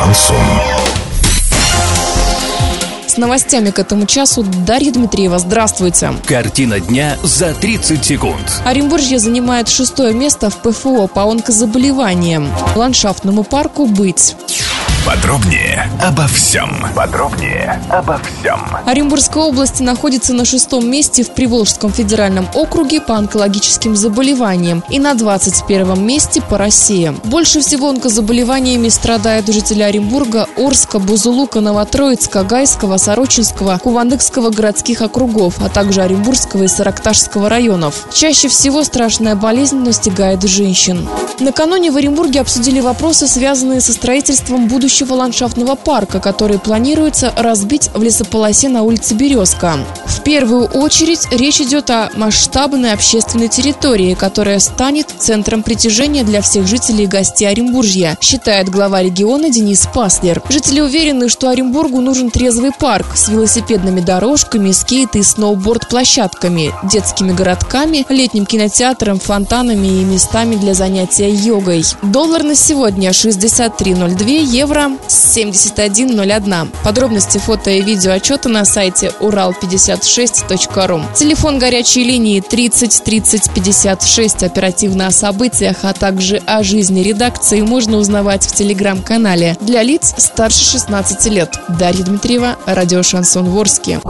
Шансон. С новостями к этому часу Дарья Дмитриева. Здравствуйте. Картина дня за 30 секунд. Оренбуржье занимает шестое место в ПФО по онкозаболеваниям. Ландшафтному парку «Быть». Подробнее обо всем. Подробнее обо всем. Оренбургская область находится на шестом месте в Приволжском федеральном округе по онкологическим заболеваниям и на 21 месте по России. Больше всего онкозаболеваниями страдают жители Оренбурга, Орска, Бузулука, Новотроицка, Гайского, Сорочинского, Кувандыкского городских округов, а также Оренбургского и Саракташского районов. Чаще всего страшная болезнь настигает женщин. Накануне в Оренбурге обсудили вопросы, связанные со строительством будущего будущего ландшафтного парка, который планируется разбить в лесополосе на улице Березка. В первую очередь речь идет о масштабной общественной территории, которая станет центром притяжения для всех жителей и гостей Оренбуржья, считает глава региона Денис Паслер. Жители уверены, что Оренбургу нужен трезвый парк с велосипедными дорожками, скейт и сноуборд-площадками, детскими городками, летним кинотеатром, фонтанами и местами для занятия йогой. Доллар на сегодня 63.02, евро евро 7101. Подробности фото и видео отчета на сайте урал56.ру. Телефон горячей линии 30 30 56. Оперативно о событиях, а также о жизни редакции можно узнавать в телеграм-канале для лиц старше 16 лет. Дарья Дмитриева, радио «Шансон Ворске».